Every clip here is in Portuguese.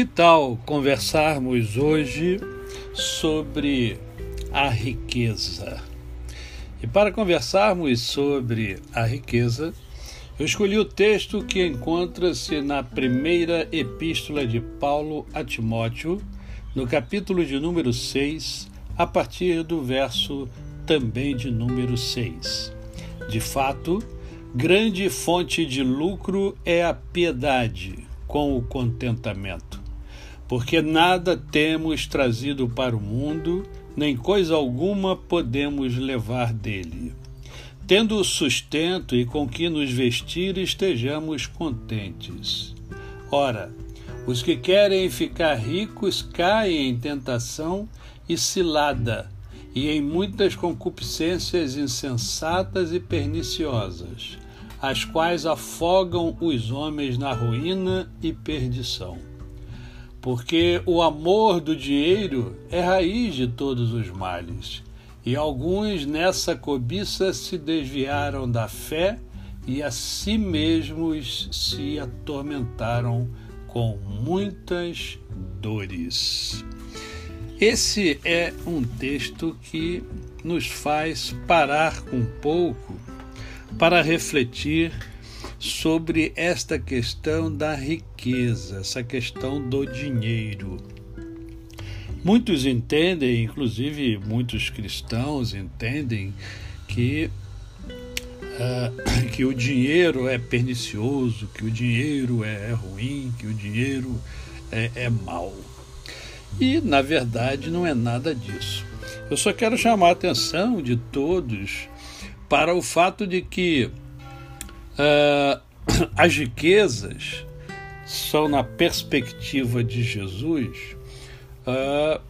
Que tal conversarmos hoje sobre a riqueza? E para conversarmos sobre a riqueza, eu escolhi o texto que encontra-se na primeira epístola de Paulo a Timóteo, no capítulo de número 6, a partir do verso também de número 6. De fato, grande fonte de lucro é a piedade com o contentamento porque nada temos trazido para o mundo, nem coisa alguma podemos levar dele. Tendo sustento e com que nos vestir, estejamos contentes. Ora, os que querem ficar ricos caem em tentação e cilada, e em muitas concupiscências insensatas e perniciosas, as quais afogam os homens na ruína e perdição porque o amor do dinheiro é raiz de todos os males. E alguns nessa cobiça se desviaram da fé e a si mesmos se atormentaram com muitas dores. Esse é um texto que nos faz parar um pouco para refletir sobre esta questão da riqueza, essa questão do dinheiro. Muitos entendem, inclusive muitos cristãos entendem que uh, que o dinheiro é pernicioso, que o dinheiro é ruim, que o dinheiro é, é mau. E na verdade não é nada disso. Eu só quero chamar a atenção de todos para o fato de que Uh, as riquezas são, na perspectiva de Jesus, uh,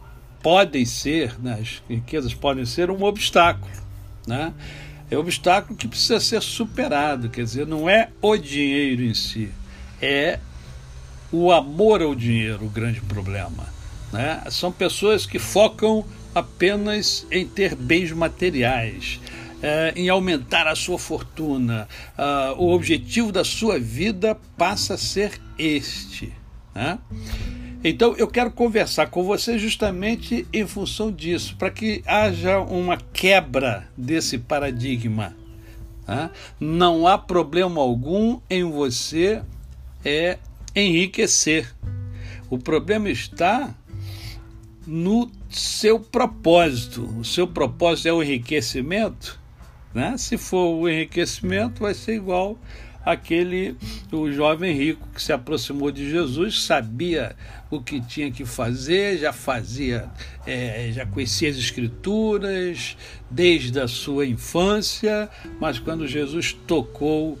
podem ser, né, as riquezas podem ser um obstáculo. Né? É um obstáculo que precisa ser superado, quer dizer, não é o dinheiro em si, é o amor ao dinheiro o grande problema. Né? São pessoas que focam apenas em ter bens materiais, é, em aumentar a sua fortuna, uh, o objetivo da sua vida passa a ser este. Né? Então eu quero conversar com você justamente em função disso, para que haja uma quebra desse paradigma. Né? Não há problema algum em você é enriquecer. O problema está no seu propósito. O seu propósito é o enriquecimento. Né? Se for o enriquecimento, vai ser igual aquele o jovem rico que se aproximou de Jesus, sabia o que tinha que fazer, já fazia, é, já conhecia as escrituras desde a sua infância, mas quando Jesus tocou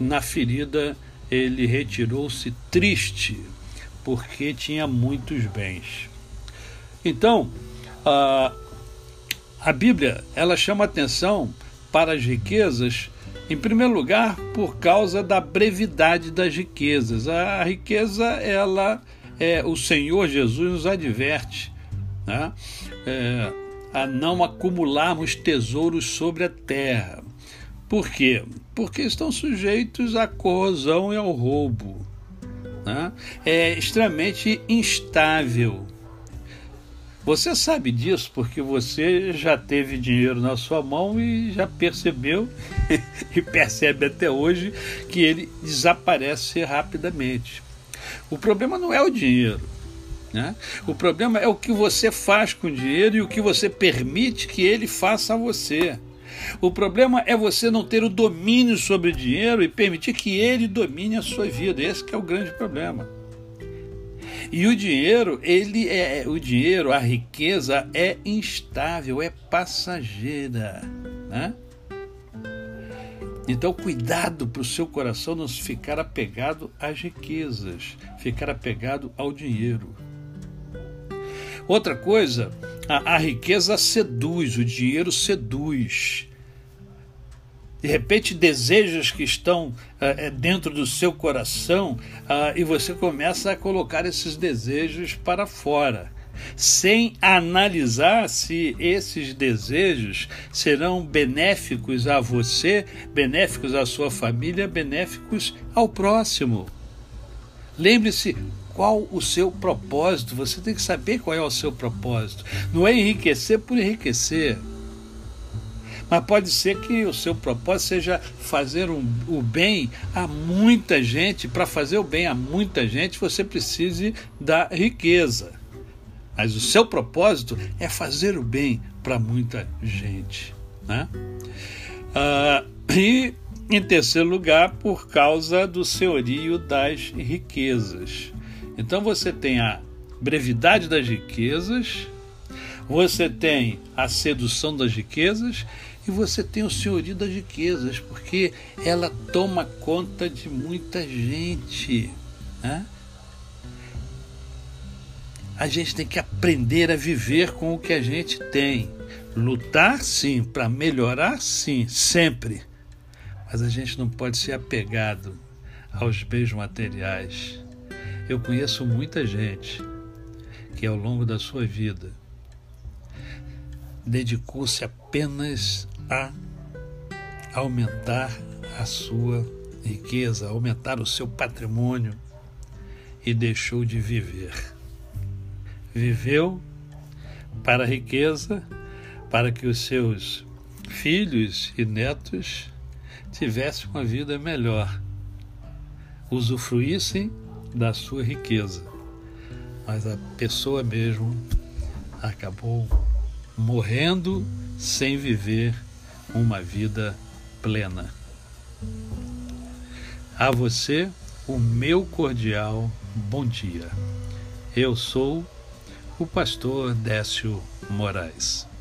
na ferida, ele retirou-se triste, porque tinha muitos bens. Então, a, a Bíblia ela chama atenção para as riquezas, em primeiro lugar, por causa da brevidade das riquezas. A riqueza, ela, é, o Senhor Jesus nos adverte né? É, a não acumularmos tesouros sobre a terra. Por quê? Porque estão sujeitos à corrosão e ao roubo. Né? É extremamente instável. Você sabe disso porque você já teve dinheiro na sua mão e já percebeu e percebe até hoje que ele desaparece rapidamente. O problema não é o dinheiro. Né? O problema é o que você faz com o dinheiro e o que você permite que ele faça a você. O problema é você não ter o domínio sobre o dinheiro e permitir que ele domine a sua vida. Esse é o grande problema. E o dinheiro, ele é o dinheiro, a riqueza é instável, é passageira, né? Então, cuidado para o seu coração não ficar apegado às riquezas, ficar apegado ao dinheiro. Outra coisa, a, a riqueza seduz, o dinheiro seduz de repente desejos que estão uh, dentro do seu coração uh, e você começa a colocar esses desejos para fora, sem analisar se esses desejos serão benéficos a você, benéficos à sua família, benéficos ao próximo. Lembre-se, qual o seu propósito. Você tem que saber qual é o seu propósito. Não é enriquecer por enriquecer. Mas pode ser que o seu propósito seja fazer um, o bem a muita gente. Para fazer o bem a muita gente, você precise da riqueza. Mas o seu propósito é fazer o bem para muita gente. Né? Ah, e, em terceiro lugar, por causa do senhorio das riquezas. Então você tem a brevidade das riquezas, você tem a sedução das riquezas e você tem o senhorio das riquezas, porque ela toma conta de muita gente. Né? A gente tem que aprender a viver com o que a gente tem. Lutar, sim, para melhorar, sim, sempre. Mas a gente não pode ser apegado aos bens materiais. Eu conheço muita gente que, ao longo da sua vida, dedicou-se apenas a aumentar a sua riqueza, aumentar o seu patrimônio e deixou de viver. Viveu para a riqueza, para que os seus filhos e netos tivessem uma vida melhor, usufruíssem da sua riqueza. Mas a pessoa mesmo acabou morrendo sem viver uma vida plena. A você, o meu cordial bom dia. Eu sou o pastor Décio Moraes.